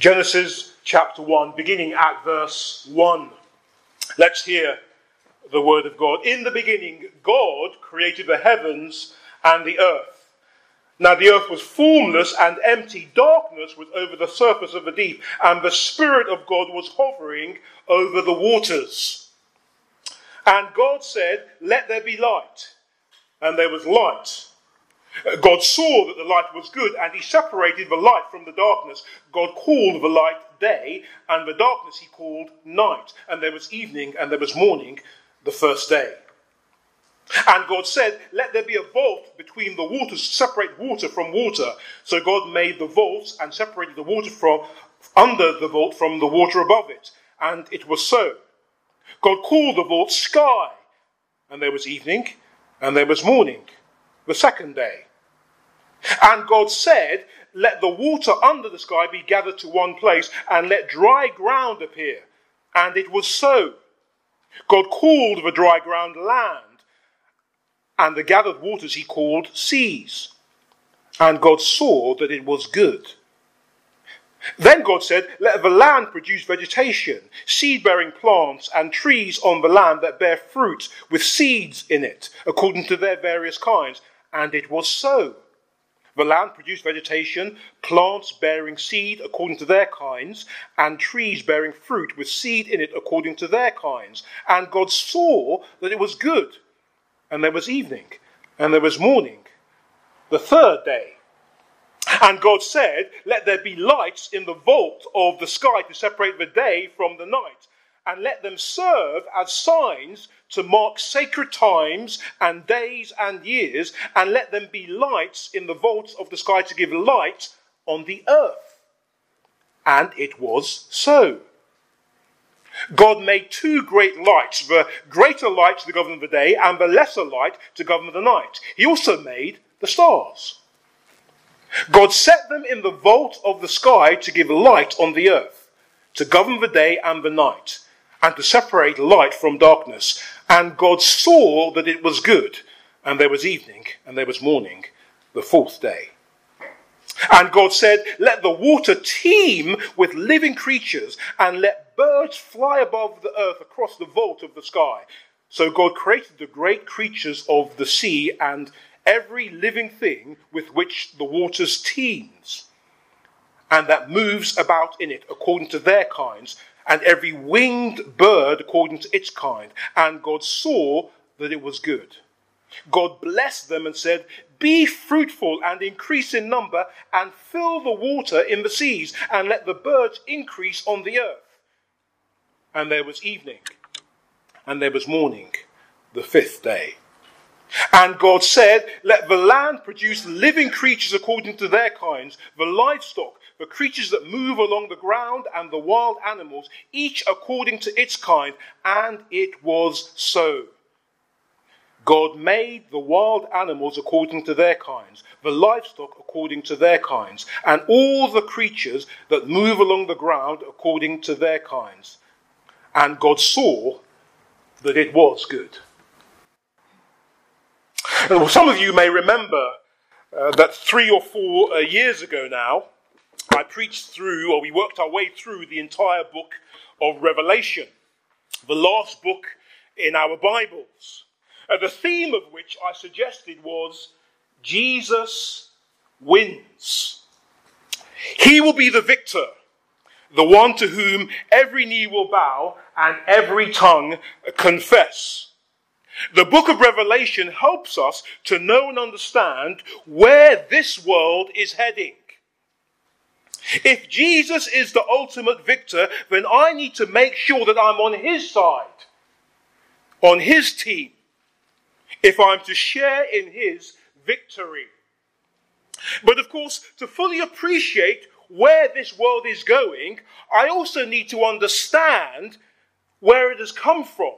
Genesis chapter 1, beginning at verse 1. Let's hear the word of God. In the beginning, God created the heavens and the earth. Now the earth was formless and empty. Darkness was over the surface of the deep, and the Spirit of God was hovering over the waters. And God said, Let there be light. And there was light. God saw that the light was good, and he separated the light from the darkness. God called the light day, and the darkness he called night. And there was evening, and there was morning the first day. And God said, Let there be a vault between the waters, to separate water from water. So God made the vaults and separated the water from under the vault from the water above it. And it was so. God called the vault sky. And there was evening, and there was morning, the second day. And God said, Let the water under the sky be gathered to one place, and let dry ground appear. And it was so. God called the dry ground land, and the gathered waters he called seas. And God saw that it was good. Then God said, Let the land produce vegetation, seed bearing plants, and trees on the land that bear fruit with seeds in it, according to their various kinds. And it was so. The land produced vegetation, plants bearing seed according to their kinds, and trees bearing fruit with seed in it according to their kinds. And God saw that it was good. And there was evening, and there was morning, the third day. And God said, Let there be lights in the vault of the sky to separate the day from the night, and let them serve as signs to mark sacred times and days and years, and let them be lights in the vaults of the sky to give light on the earth. And it was so. God made two great lights, the greater light to govern the day and the lesser light to govern the night. He also made the stars. God set them in the vault of the sky to give light on the earth, to govern the day and the night, and to separate light from darkness. And God saw that it was good, and there was evening, and there was morning, the fourth day. And God said, Let the water teem with living creatures, and let birds fly above the earth across the vault of the sky. So God created the great creatures of the sea and every living thing with which the waters teems, and that moves about in it according to their kinds, and every winged bird according to its kind. And God saw that it was good. God blessed them and said, Be fruitful and increase in number, and fill the water in the seas, and let the birds increase on the earth. And there was evening, and there was morning, the fifth day. And God said, Let the land produce living creatures according to their kinds, the livestock, the creatures that move along the ground, and the wild animals, each according to its kind. And it was so. God made the wild animals according to their kinds, the livestock according to their kinds, and all the creatures that move along the ground according to their kinds. And God saw that it was good. Well, some of you may remember uh, that three or four uh, years ago now, I preached through, or we worked our way through the entire book of Revelation, the last book in our Bibles. Uh, the theme of which I suggested was Jesus wins. He will be the victor, the one to whom every knee will bow and every tongue confess. The book of Revelation helps us to know and understand where this world is heading. If Jesus is the ultimate victor, then I need to make sure that I'm on his side, on his team, if I'm to share in his victory. But of course, to fully appreciate where this world is going, I also need to understand where it has come from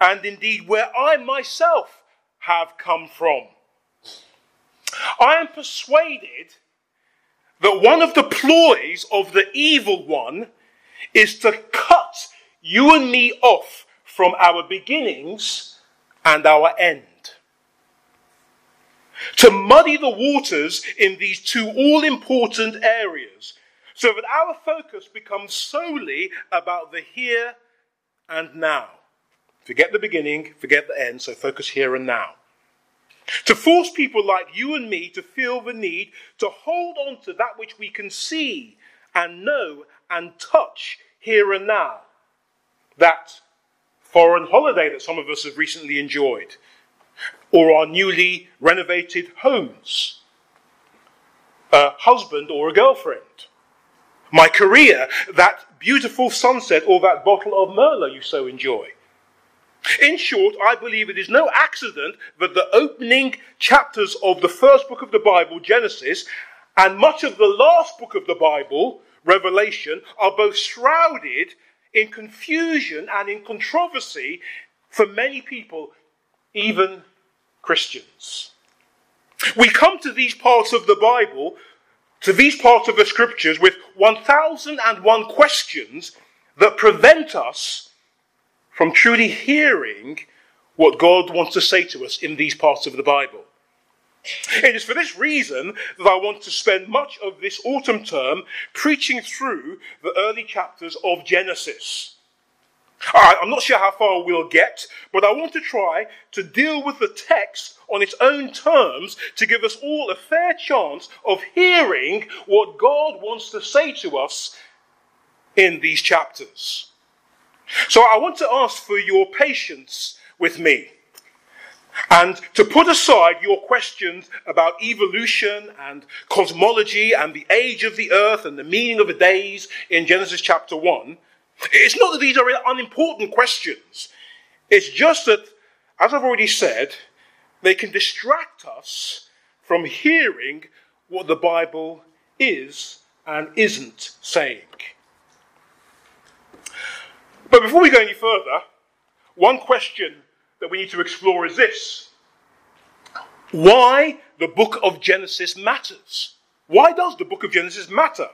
and indeed where I myself have come from. I am persuaded that one of the ploys of the evil one is to cut you and me off from our beginnings and our end. To muddy the waters in these two all important areas so that our focus becomes solely about the here and now. Forget the beginning, forget the end, so focus here and now. To force people like you and me to feel the need to hold on to that which we can see and know and touch here and now. That foreign holiday that some of us have recently enjoyed, or our newly renovated homes, a husband or a girlfriend, my career, that beautiful sunset, or that bottle of Merlot you so enjoy. In short, I believe it is no accident that the opening chapters of the first book of the Bible, Genesis, and much of the last book of the Bible, Revelation, are both shrouded in confusion and in controversy for many people, even Christians. We come to these parts of the Bible, to these parts of the scriptures, with 1001 questions that prevent us from truly hearing what God wants to say to us in these parts of the Bible. It is for this reason that I want to spend much of this autumn term preaching through the early chapters of Genesis. I'm not sure how far we'll get, but I want to try to deal with the text on its own terms to give us all a fair chance of hearing what God wants to say to us in these chapters. So I want to ask for your patience with me and to put aside your questions about evolution and cosmology and the age of the earth and the meaning of the days in Genesis chapter 1. It's not that these are unimportant questions. It's just that, as I've already said, they can distract us from hearing what the Bible is and isn't saying. But before we go any further, one question that we need to explore is this why the book of Genesis matters. Why does the book of Genesis matter?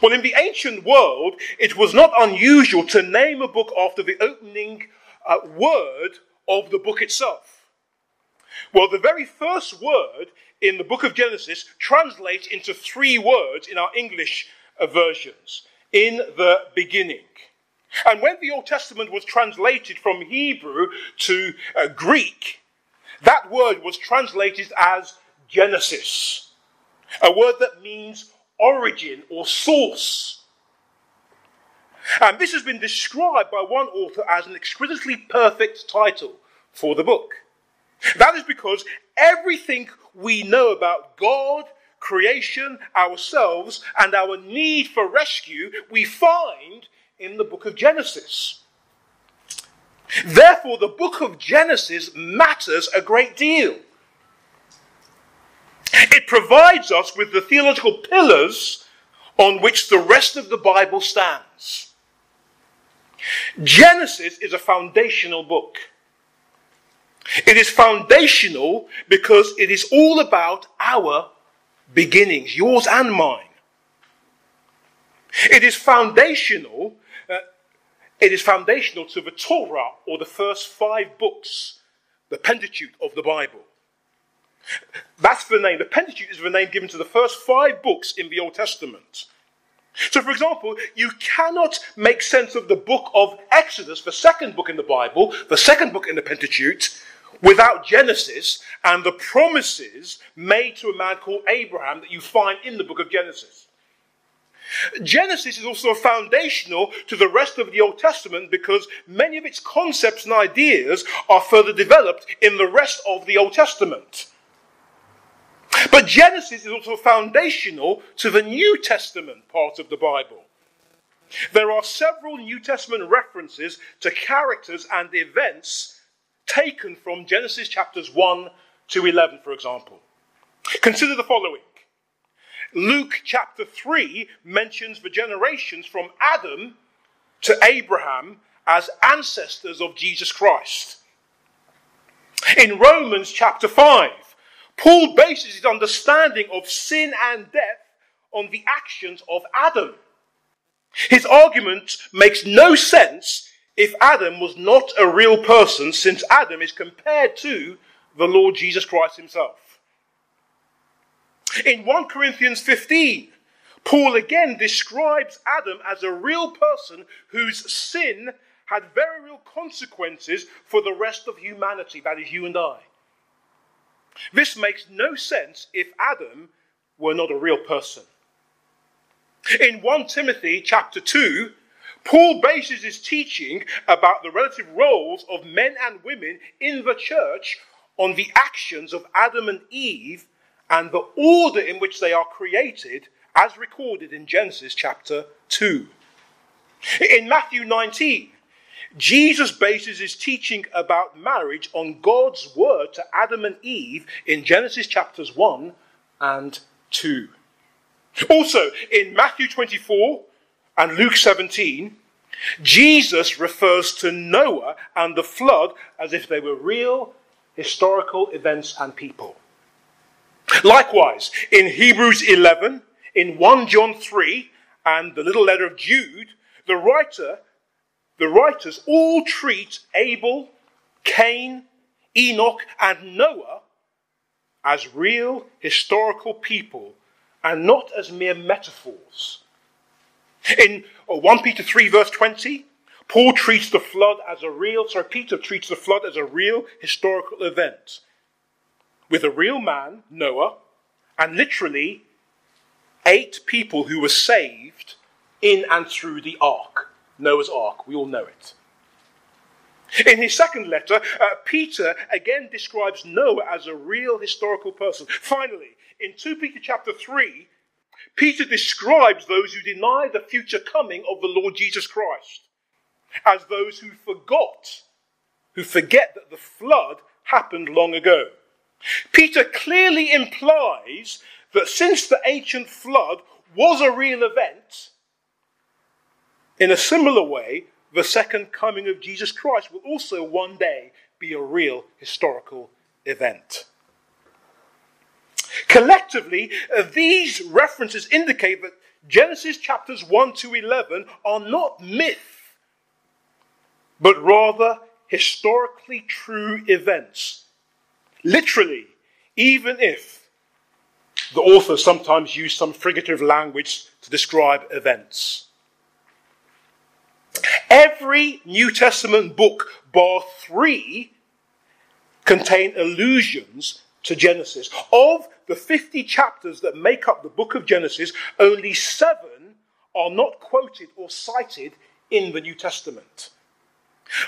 Well, in the ancient world, it was not unusual to name a book after the opening uh, word of the book itself. Well, the very first word in the book of Genesis translates into three words in our English uh, versions in the beginning. And when the Old Testament was translated from Hebrew to uh, Greek, that word was translated as Genesis, a word that means origin or source. And this has been described by one author as an exquisitely perfect title for the book. That is because everything we know about God, creation, ourselves, and our need for rescue, we find in the book of Genesis. Therefore, the book of Genesis matters a great deal. It provides us with the theological pillars on which the rest of the Bible stands. Genesis is a foundational book. It is foundational because it is all about our beginnings, yours and mine. It is foundational it is foundational to the Torah, or the first five books, the Pentateuch of the Bible. That's the name. The Pentateuch is the name given to the first five books in the Old Testament. So, for example, you cannot make sense of the book of Exodus, the second book in the Bible, the second book in the Pentateuch, without Genesis and the promises made to a man called Abraham that you find in the book of Genesis. Genesis is also foundational to the rest of the Old Testament because many of its concepts and ideas are further developed in the rest of the Old Testament. But Genesis is also foundational to the New Testament part of the Bible. There are several New Testament references to characters and events taken from Genesis chapters 1 to 11, for example. Consider the following Luke chapter 3 mentions the generations from Adam to Abraham as ancestors of Jesus Christ. In Romans chapter 5, Paul bases his understanding of sin and death on the actions of Adam. His argument makes no sense if Adam was not a real person, since Adam is compared to the Lord Jesus Christ himself. In 1 Corinthians 15, Paul again describes Adam as a real person whose sin had very real consequences for the rest of humanity, that is, you and I. This makes no sense if Adam were not a real person. In 1 Timothy chapter 2, Paul bases his teaching about the relative roles of men and women in the church on the actions of Adam and Eve and the order in which they are created as recorded in Genesis chapter 2. In Matthew 19, Jesus bases his teaching about marriage on God's word to Adam and Eve in Genesis chapters 1 and 2. Also, in Matthew 24 and Luke 17, Jesus refers to Noah and the flood as if they were real historical events and people. Likewise, in Hebrews 11, in 1 John 3, and the little letter of Jude, the writer, the writers all treat Abel, Cain, Enoch, and Noah as real historical people and not as mere metaphors. In uh, 1 Peter 3, verse 20, Paul treats the flood as a real, sorry, Peter treats the flood as a real historical event with a real man, Noah, and literally eight people who were saved in and through the ark, Noah's ark. We all know it. In his second letter, uh, Peter again describes Noah as a real historical person. Finally, in 2 Peter chapter 3, Peter describes those who deny the future coming of the Lord Jesus Christ as those who forgot, who forget that the flood happened long ago. Peter clearly implies that since the ancient flood was a real event, in a similar way, the second coming of Jesus Christ will also one day be a real historical event. Collectively, these references indicate that Genesis chapters 1 to 11 are not myth, but rather historically true events. Literally, even if the author sometimes used some figurative language to describe events. Every New Testament book, bar three, contain allusions to Genesis. Of the 50 chapters that make up the book of Genesis, only seven are not quoted or cited in the New Testament.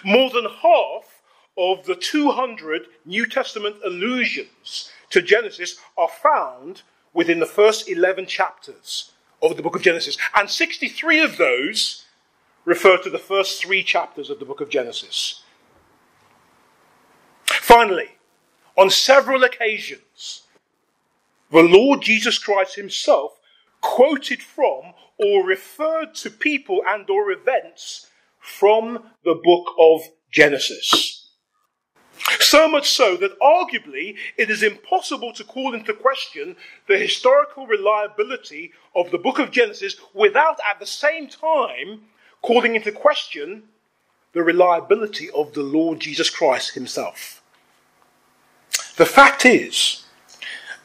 More than half of the 200 New Testament allusions to Genesis are found within the first 11 chapters of the book of Genesis. And 63 of those refer to the first three chapters of the book of Genesis. Finally, on several occasions, the Lord Jesus Christ himself quoted from or referred to people and or events from the book of Genesis. So much so that arguably it is impossible to call into question the historical reliability of the book of Genesis without at the same time calling into question the reliability of the Lord Jesus Christ himself. The fact is,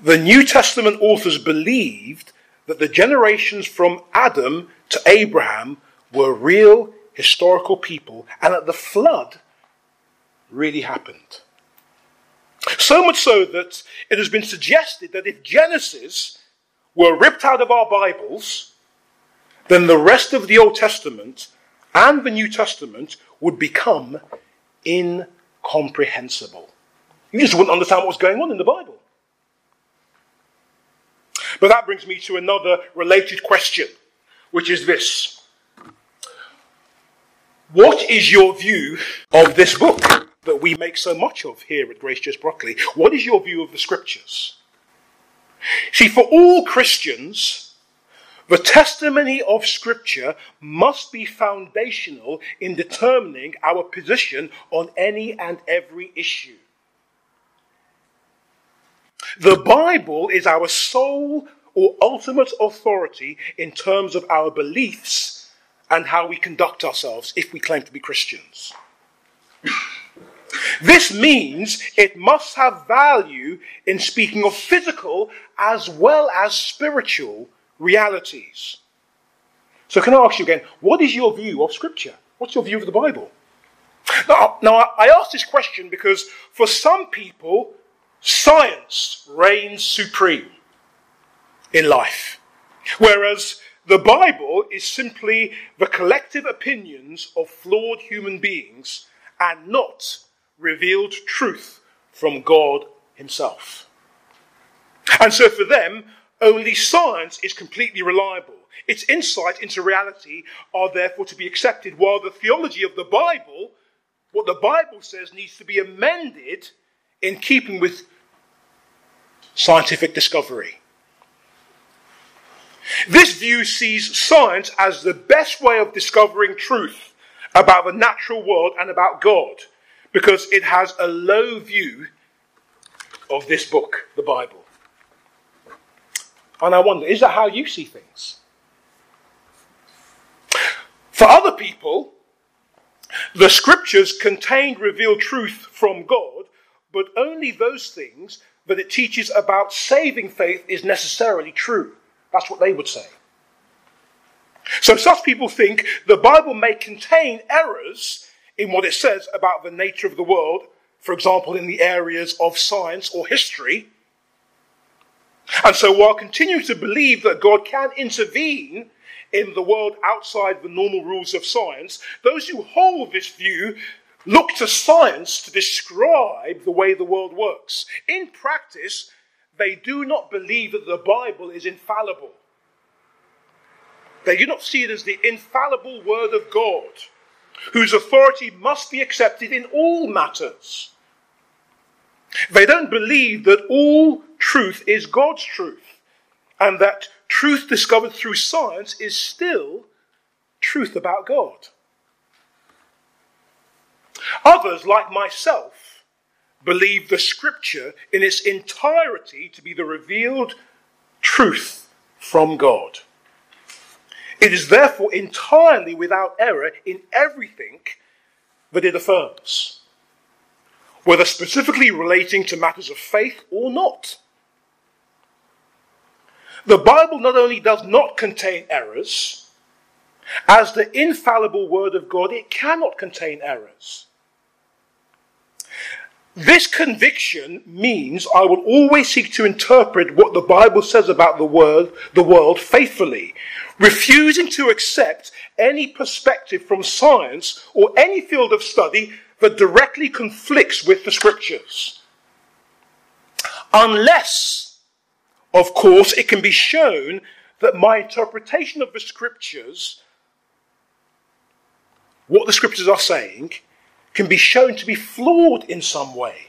the New Testament authors believed that the generations from Adam to Abraham were real historical people and that the flood really happened. So much so that it has been suggested that if Genesis were ripped out of our Bibles, then the rest of the Old Testament and the New Testament would become incomprehensible. You just wouldn't understand what was going on in the Bible. But that brings me to another related question, which is this. What is your view of this book that we make so much of here at Grace Church Brockley? What is your view of the scriptures? See, for all Christians, the testimony of Scripture must be foundational in determining our position on any and every issue. The Bible is our sole or ultimate authority in terms of our beliefs and how we conduct ourselves if we claim to be Christians. This means it must have value in speaking of physical as well as spiritual realities. So, can I ask you again, what is your view of Scripture? What's your view of the Bible? Now, now I ask this question because for some people, science reigns supreme in life, whereas the Bible is simply the collective opinions of flawed human beings and not revealed truth from God Himself. And so for them, only science is completely reliable. Its insight into reality are therefore to be accepted, while the theology of the Bible, what the Bible says, needs to be amended in keeping with scientific discovery. This view sees science as the best way of discovering truth about the natural world and about God because it has a low view of this book, the Bible. And I wonder, is that how you see things? For other people, the scriptures contain revealed truth from God, but only those things that it teaches about saving faith is necessarily true. That's what they would say. So such people think the Bible may contain errors in what it says about the nature of the world, for example, in the areas of science or history. And so while continuing to believe that God can intervene in the world outside the normal rules of science, those who hold this view look to science to describe the way the world works. In practice, they do not believe that the Bible is infallible. They do not see it as the infallible Word of God, whose authority must be accepted in all matters. They don't believe that all truth is God's truth, and that truth discovered through science is still truth about God. Others, like myself, believe the scripture in its entirety to be the revealed truth from God. It is therefore entirely without error in everything that it affirms, whether specifically relating to matters of faith or not. The Bible not only does not contain errors, as the infallible Word of God, it cannot contain errors. This conviction means I will always seek to interpret what the Bible says about the world, the world faithfully, refusing to accept any perspective from science or any field of study that directly conflicts with the scriptures. Unless, of course, it can be shown that my interpretation of the scriptures, what the scriptures are saying, can be shown to be flawed in some way.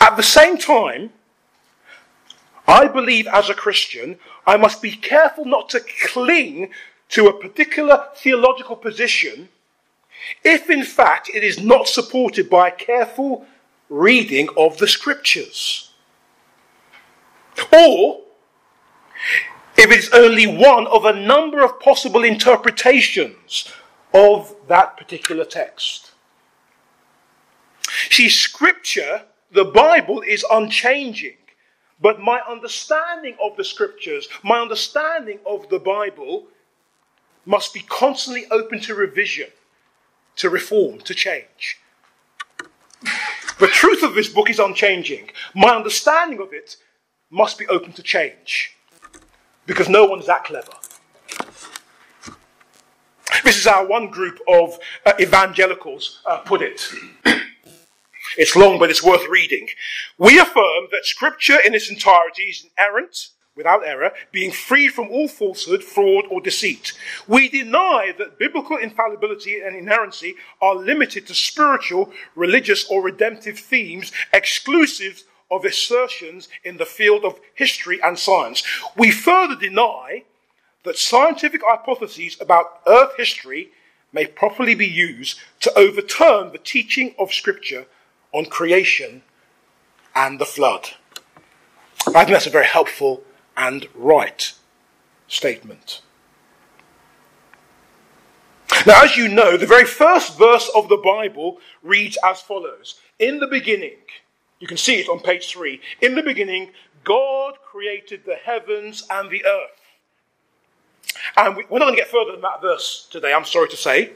At the same time, I believe as a Christian, I must be careful not to cling to a particular theological position if in fact it is not supported by a careful reading of the scriptures. Or if it is only one of a number of possible interpretations of that particular text. See, Scripture, the Bible, is unchanging. But my understanding of the Scriptures, my understanding of the Bible, must be constantly open to revision, to reform, to change. The truth of this book is unchanging. My understanding of it must be open to change. Because no one's that clever. This is how one group of uh, evangelicals uh, put it. it's long, but it's worth reading. We affirm that Scripture in its entirety is inerrant, without error, being free from all falsehood, fraud, or deceit. We deny that biblical infallibility and inerrancy are limited to spiritual, religious, or redemptive themes exclusive of assertions in the field of history and science. We further deny that scientific hypotheses about Earth history may properly be used to overturn the teaching of Scripture on creation and the flood. I think that's a very helpful and right statement. Now, as you know, the very first verse of the Bible reads as follows In the beginning, you can see it on page three. In the beginning, God created the heavens and the earth. And we, are not going to get further than that verse today, I'm sorry to say.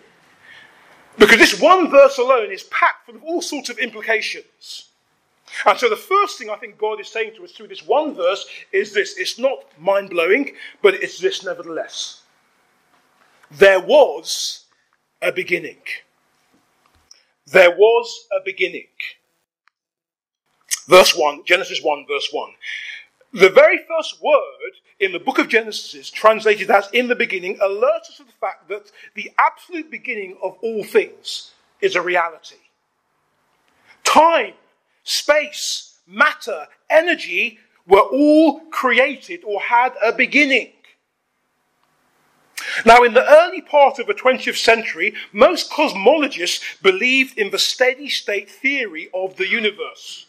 Because this one verse alone is packed full of all sorts of implications. And so the first thing I think God is saying to us through this one verse is this it's not mind blowing, but it's this nevertheless. There was a beginning. There was a beginning. Verse 1, Genesis 1, verse 1. The very first word in the book of Genesis, translated as in the beginning, alerts us to the fact that the absolute beginning of all things is a reality. Time, space, matter, energy were all created or had a beginning. Now, in the early part of the 20th century, most cosmologists believed in the steady state theory of the universe.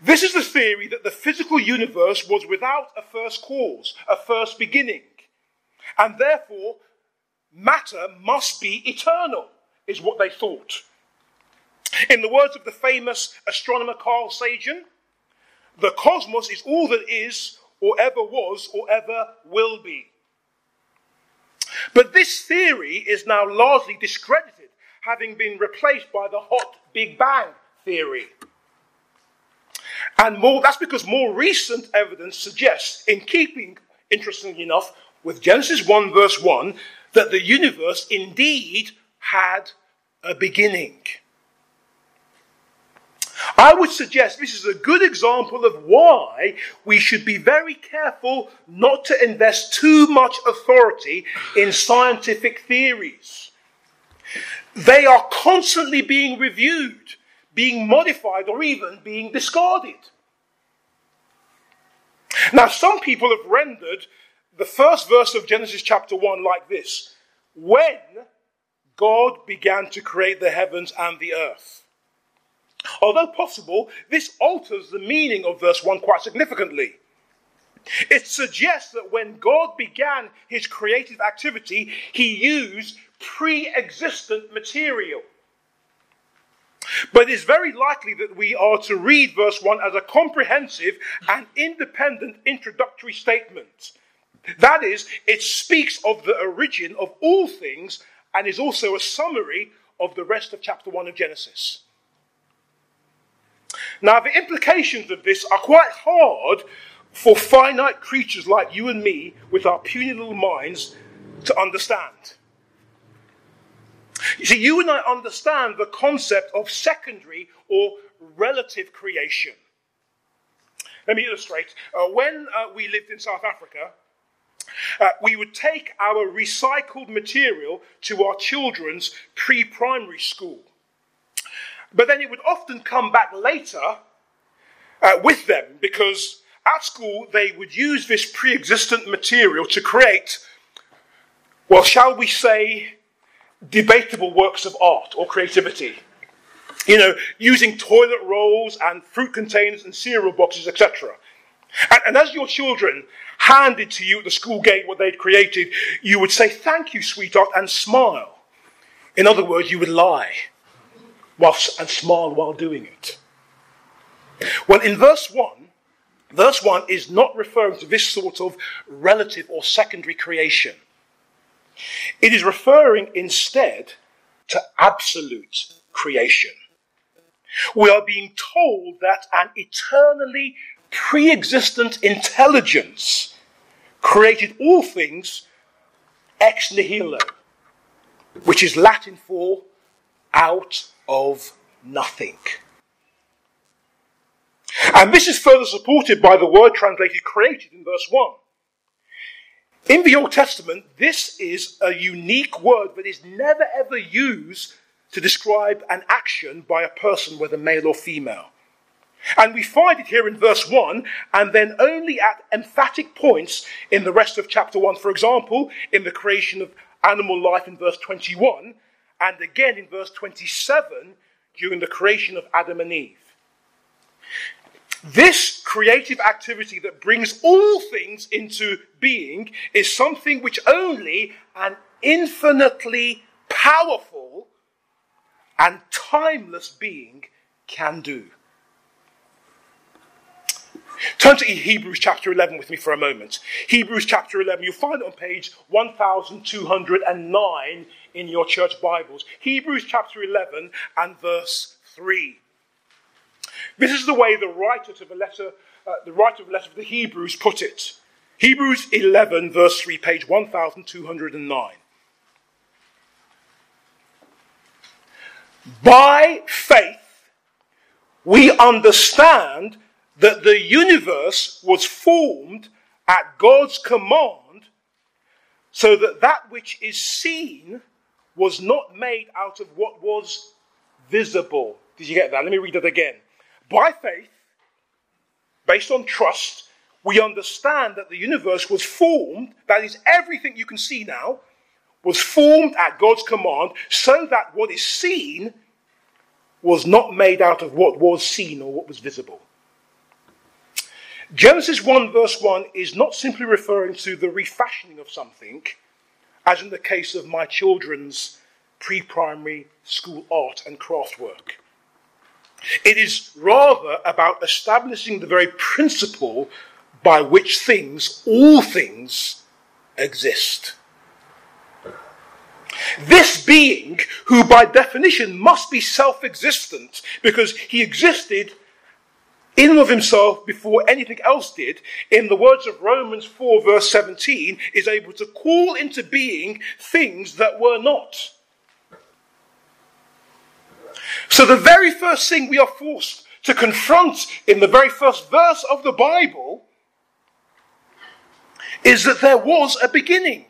This is the theory that the physical universe was without a first cause, a first beginning. And therefore, matter must be eternal, is what they thought. In the words of the famous astronomer Carl Sagan, the cosmos is all that is, or ever was, or ever will be. But this theory is now largely discredited, having been replaced by the hot Big Bang theory. And more, that's because more recent evidence suggests, in keeping, interestingly enough, with Genesis 1, verse 1, that the universe indeed had a beginning. I would suggest this is a good example of why we should be very careful not to invest too much authority in scientific theories. They are constantly being reviewed being modified or even being discarded. Now, some people have rendered the first verse of Genesis chapter 1 like this When God began to create the heavens and the earth. Although possible, this alters the meaning of verse 1 quite significantly. It suggests that when God began his creative activity, he used pre existent material. But it's very likely that we are to read verse 1 as a comprehensive and independent introductory statement. That is, it speaks of the origin of all things and is also a summary of the rest of chapter 1 of Genesis. Now, the implications of this are quite hard for finite creatures like you and me with our puny little minds to understand. You see, you and I understand the concept of secondary or relative creation. Let me illustrate. Uh, when uh, we lived in South Africa, uh, we would take our recycled material to our children's pre primary school. But then it would often come back later uh, with them because at school they would use this pre existent material to create, well, shall we say, debatable works of art or creativity. You know, using toilet rolls and fruit containers and cereal boxes, etc. And, and, as your children handed to you at the school gate what they'd created, you would say, Thank you, sweetheart, and smile. In other words, you would lie whilst, and smile while doing it. Well, in verse 1, verse 1 is not referring to this sort of relative or secondary creation. It is referring instead to absolute creation. We are being told that an eternally pre existent intelligence created all things ex nihilo, which is Latin for out of nothing. And this is further supported by the word translated created in verse 1. In the Old Testament, this is a unique word that is never ever used to describe an action by a person, whether male or female. And we find it here in verse 1, and then only at emphatic points in the rest of chapter 1. For example, in the creation of animal life in verse 21, and again in verse 27 during the creation of Adam and Eve. This creative activity that brings all things into being is something which only an infinitely powerful and timeless being can do. Turn to Hebrews chapter 11 with me for a moment. Hebrews chapter 11, you'll find it on page 1209 in your church Bibles. Hebrews chapter 11 and verse 3. This is the way the writer of the letter, uh, the writer of the letter of the Hebrews put it. Hebrews 11, verse 3, page 1209. By faith, we understand that the universe was formed at God's command so that that which is seen was not made out of what was visible. Did you get that? Let me read that again. By faith, based on trust, we understand that the universe was formed, that is, everything you can see now, was formed at God's command so that what is seen was not made out of what was seen or what was visible. Genesis 1, verse 1 is not simply referring to the refashioning of something, as in the case of my children's pre primary school art and craft work. It is rather about establishing the very principle by which things, all things, exist. This being, who by definition must be self existent because he existed in and of himself before anything else did, in the words of Romans 4, verse 17, is able to call into being things that were not. So, the very first thing we are forced to confront in the very first verse of the Bible is that there was a beginning.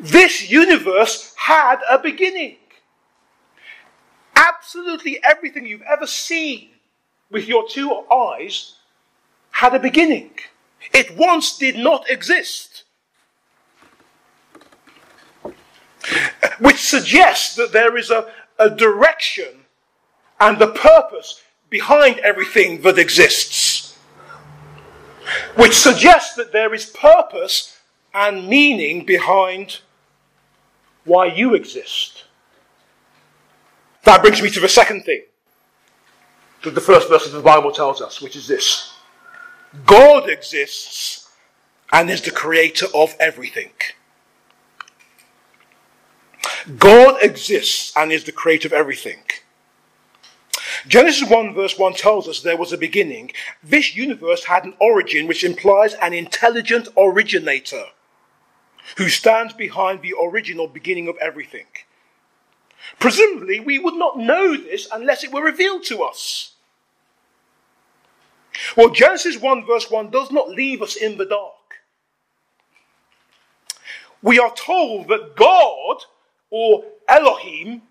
This universe had a beginning. Absolutely everything you've ever seen with your two eyes had a beginning. It once did not exist. Which suggests that there is a, a direction and a purpose behind everything that exists. Which suggests that there is purpose and meaning behind why you exist. That brings me to the second thing that the first verse of the Bible tells us, which is this God exists and is the creator of everything. God exists and is the creator of everything. Genesis 1 verse 1 tells us there was a beginning. This universe had an origin which implies an intelligent originator who stands behind the original beginning of everything. Presumably, we would not know this unless it were revealed to us. Well, Genesis 1 verse 1 does not leave us in the dark. We are told that God, or Elohim,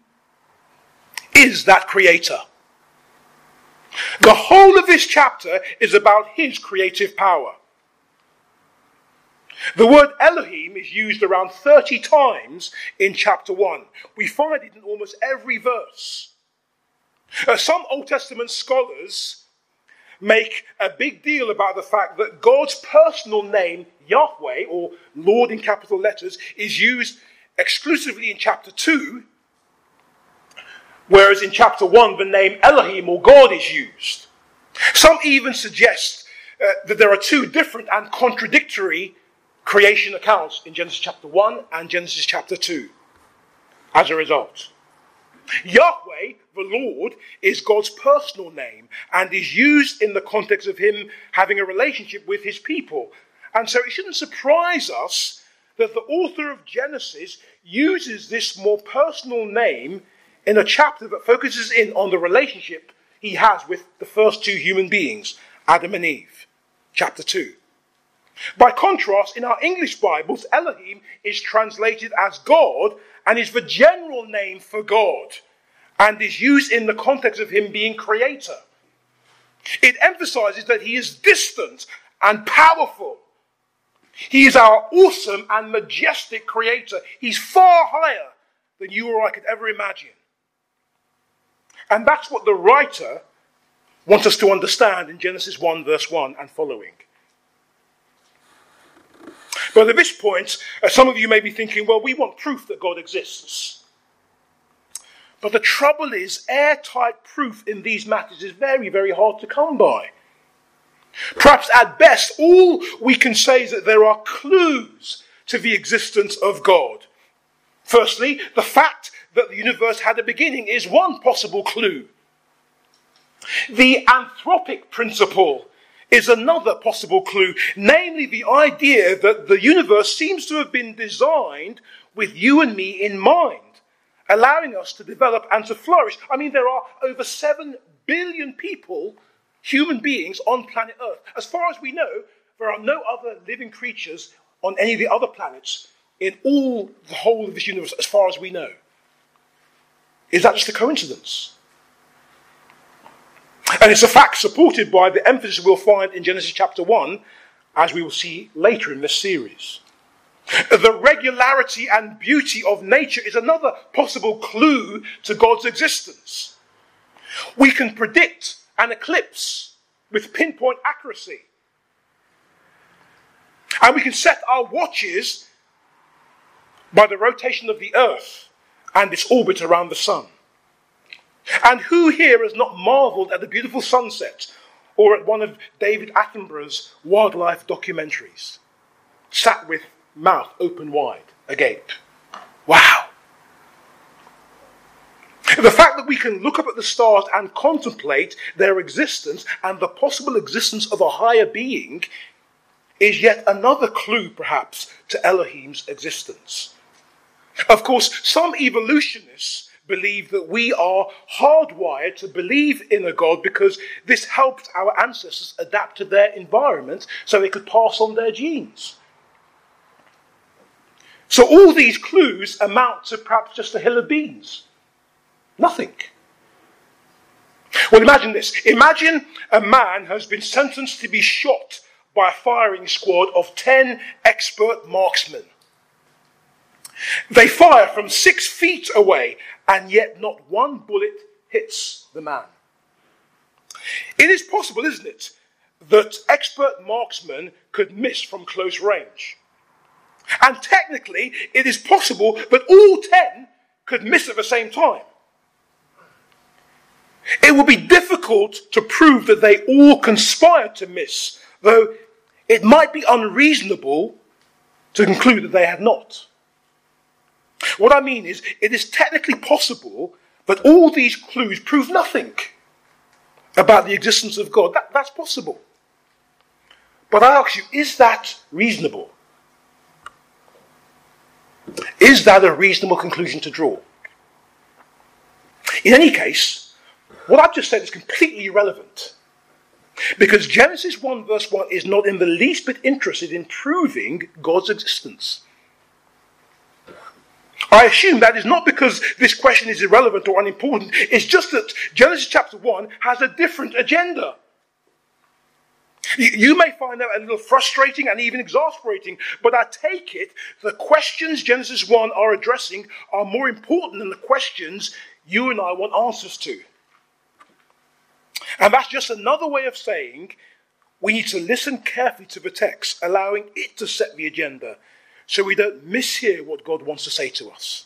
is that creator. The whole of this chapter is about his creative power. The word Elohim is used around 30 times in chapter 1. We find it in almost every verse. Uh, some Old Testament scholars make a big deal about the fact that God's personal name, Yahweh, or Lord in capital letters, is used exclusively in chapter 2, whereas in chapter 1, the name Elohim or God is used. Some even suggest uh, that there are two different and contradictory creation accounts in Genesis chapter 1 and Genesis chapter 2 as a result. Yahweh, the Lord, is God's personal name and is used in the context of Him having a relationship with His people. And so it shouldn't surprise us that the author of Genesis uses this more personal name in a chapter that focuses in on the relationship he has with the first two human beings, Adam and Eve. Chapter 2. By contrast, in our English Bibles, Elohim is translated as God and is the general name for God and is used in the context of Him being creator. It emphasizes that He is distant and powerful. He is our awesome and majestic creator. He's far higher than you or I could ever imagine. And that's what the writer wants us to understand in Genesis 1, verse 1 and following. But at this point, uh, some of you may be thinking, well, we want proof that God exists. But the trouble is, airtight proof in these matters is very, very hard to come by. Perhaps at best, all we can say is that there are clues to the existence of God. Firstly, the fact that the universe had a beginning is one possible clue. The anthropic principle is another possible clue, namely the idea that the universe seems to have been designed with you and me in mind, allowing us to develop and to flourish. I mean, there are over 7 billion people, human beings, on planet Earth. As far as we know, there are no other living creatures on any of the other planets in all the whole of this universe, as far as we know. Is that just a coincidence? And it's a fact supported by the emphasis we'll find in Genesis chapter 1, as we will see later in this series. The regularity and beauty of nature is another possible clue to God's existence. We can predict an eclipse with pinpoint accuracy. And we can set our watches by the rotation of the earth and its orbit around the sun. And who here has not marveled at the beautiful sunset or at one of David Attenborough's wildlife documentaries? Sat with mouth open wide, agape. Wow. The fact that we can look up at the stars and contemplate their existence and the possible existence of a higher being is yet another clue, perhaps, to Elohim's existence. Of course, some evolutionists believe that we are hardwired to believe in a God because this helped our ancestors adapt to their environment so they could pass on their genes. So all these clues amount to perhaps just a hill of beans. Nothing. Well, imagine this. Imagine a man has been sentenced to be shot by a firing squad of 10 expert marksmen. They fire from six feet away, and yet not one bullet hits the man. It is possible, isn't it, that expert marksmen could miss from close range. And technically, it is possible that all 10 could miss at the same time. It would be difficult to prove that they all conspired to miss, though it might be unreasonable to conclude that they had not. What I mean is, it is technically possible that all these clues prove nothing about the existence of God. That, that's possible. But I ask you, is that reasonable? Is that a reasonable conclusion to draw? In any case, what I've just said is completely irrelevant. Because Genesis 1 verse 1 is not in the least bit interested in proving God's existence. I assume that is not because this question is irrelevant or unimportant, it's just that Genesis chapter 1 has a different agenda. You may find that a little frustrating and even exasperating, but I take it the questions Genesis 1 are addressing are more important than the questions you and I want answers to. And that's just another way of saying we need to listen carefully to the text, allowing it to set the agenda so we don't mishear what God wants to say to us.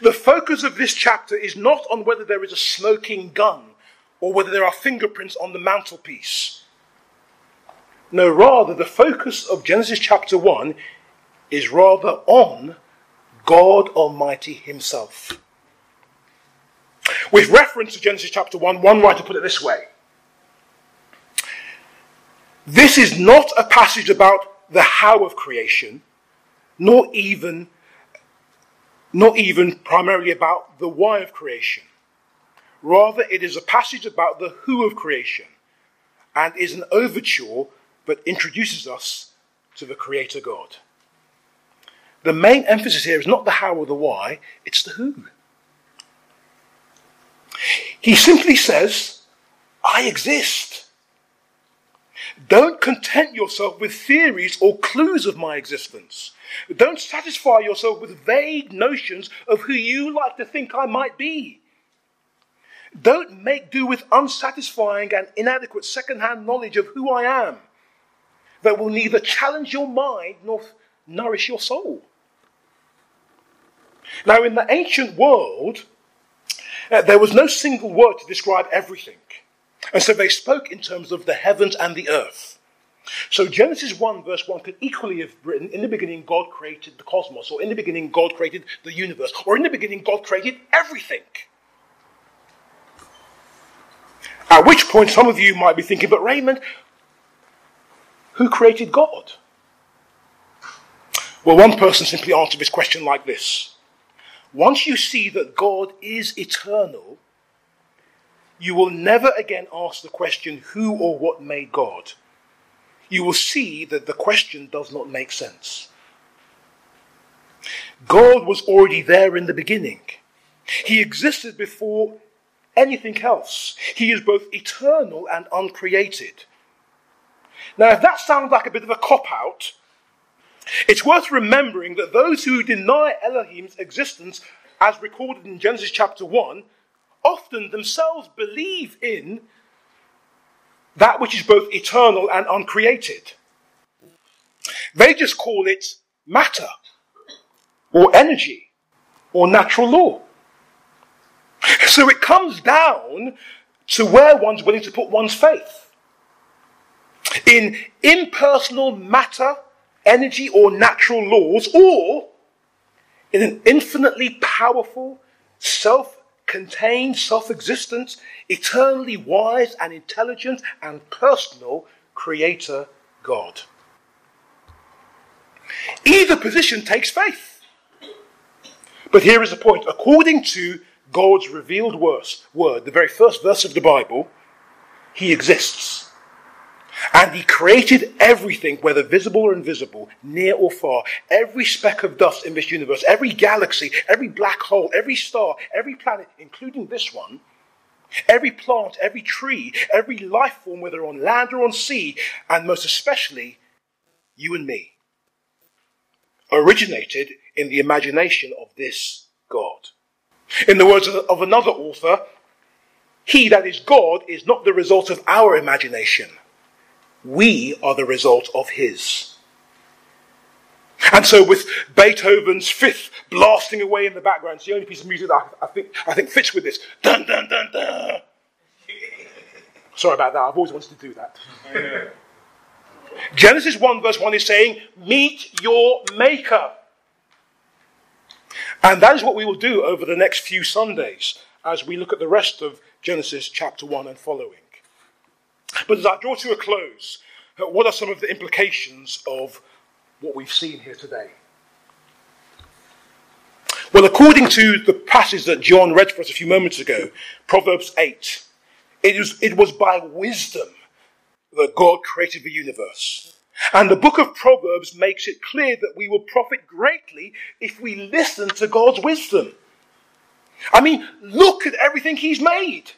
The focus of this chapter is not on whether there is a smoking gun or whether there are fingerprints on the mantelpiece. No, rather, the focus of Genesis chapter 1 is rather on God Almighty Himself. With reference to Genesis chapter 1, one writer put it this way This is not a passage about the how of creation, nor even, not even primarily about the why of creation. Rather, it is a passage about the who of creation and is an overture that introduces us to the Creator God. The main emphasis here is not the how or the why, it's the who. He simply says, I exist. Don't content yourself with theories or clues of my existence. Don't satisfy yourself with vague notions of who you like to think I might be. Don't make do with unsatisfying and inadequate second-hand knowledge of who I am that will neither challenge your mind nor nourish your soul. Now, in the ancient world, uh, there was no single word to describe everything. And so they spoke in terms of the heavens and the earth. So Genesis 1, verse 1 could equally have written, In the beginning, God created the cosmos, or in the beginning, God created the universe, or in the beginning, God created everything. At which point, some of you might be thinking, But Raymond, who created God? Well, one person simply answered this question like this Once you see that God is eternal, you will never again ask the question, Who or what made God? You will see that the question does not make sense. God was already there in the beginning. He existed before anything else. He is both eternal and uncreated. Now, if that sounds like a bit of a cop out, it's worth remembering that those who deny Elohim's existence, as recorded in Genesis chapter 1, often themselves believe in that which is both eternal and uncreated. They just call it matter, or energy, or natural law. So it comes down to where one's willing to put one's faith. In impersonal matter energy or natural laws, or in an infinitely powerful, self contained, self existent, eternally wise and intelligent and personal Creator God. Either position takes faith. But here is the point. According to God's revealed word, the very first verse of the Bible, He exists. And he created everything, whether visible or invisible, near or far. Every speck of dust in this universe, every galaxy, every black hole, every star, every planet, including this one, every plant, every tree, every life form, whether on land or on sea, and most especially you and me, originated in the imagination of this God. In the words of another author, he, that is God, is not the result of our imagination we are the result of his. And so, with Beethoven's fifth blasting away in the background, it's the only piece of music that I, think, I think fits with this. Dun, dun, dun, dun. Sorry about that. I've always wanted to do that. Genesis 1, verse 1 is saying, Meet your Maker. And that is what we will do over the next few Sundays as we look at the rest of Genesis chapter 1 and following. But as I draw to a close, uh, what are some of the implications of what we've seen here today? Well, according to the passage that John read for us a few moments ago, Proverbs 8, it was, it was by wisdom that God created the universe. And the book of Proverbs makes it clear that we will profit greatly if we listen to God's wisdom. I mean, look at everything He's made.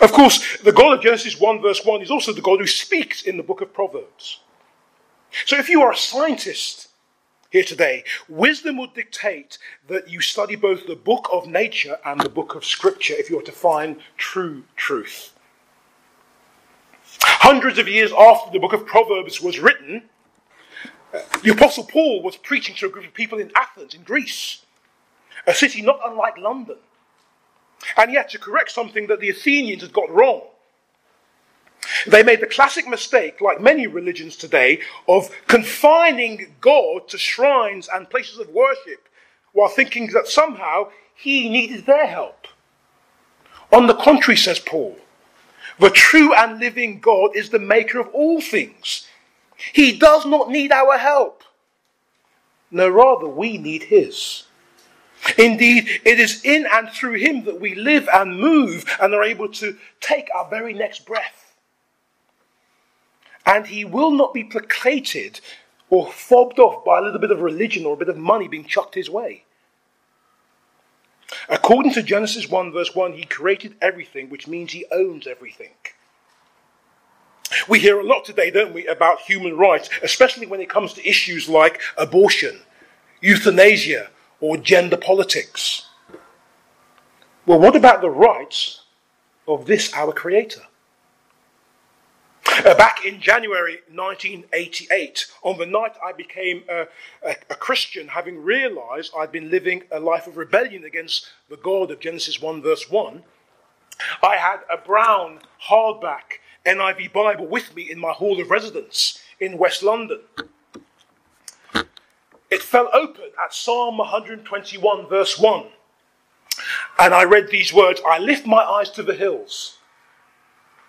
Of course, the God of Genesis 1, verse 1 is also the God who speaks in the book of Proverbs. So if you are a scientist here today, wisdom would dictate that you study both the book of nature and the book of scripture if you are to find true truth. Hundreds of years after the book of Proverbs was written, uh, the Apostle Paul was preaching to a group of people in Athens, in Greece, a city not unlike London and yet to correct something that the Athenians had got wrong. They made the classic mistake, like many religions today, of confining God to shrines and places of worship while thinking that somehow he needed their help. On the contrary, says Paul, the true and living God is the maker of all things. He does not need our help. No, rather, we need his. Indeed, it is in and through him that we live and move and are able to take our very next breath. And he will not be placated or fobbed off by a little bit of religion or a bit of money being chucked his way. According to Genesis 1, verse 1, he created everything, which means he owns everything. We hear a lot today, don't we, about human rights, especially when it comes to issues like abortion, euthanasia, or gender politics. Well, what about the rights of this, our Creator? Uh, back in January 1988, on the night I became a, a, a, Christian, having realized I'd been living a life of rebellion against the God of Genesis 1, verse 1, I had a brown hardback NIV Bible with me in my hall of residence in West London. It fell open at Psalm 121, verse 1. And I read these words I lift my eyes to the hills.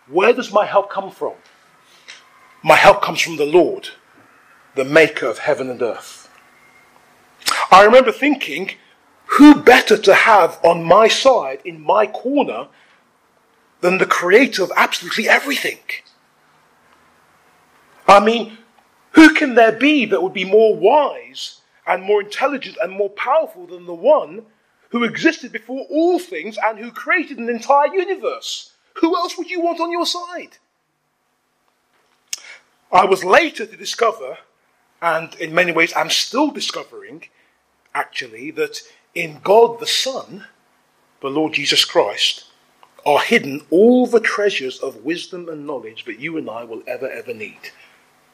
Where does my help come from? My help comes from the Lord, the maker of heaven and earth. I remember thinking, who better to have on my side, in my corner, than the creator of absolutely everything? I mean, who can there be that would be more wise and more intelligent and more powerful than the one who existed before all things and who created an entire universe? Who else would you want on your side? I was later to discover, and in many ways I'm still discovering, actually, that in God the Son, the Lord Jesus Christ, are hidden all the treasures of wisdom and knowledge that you and I will ever, ever need.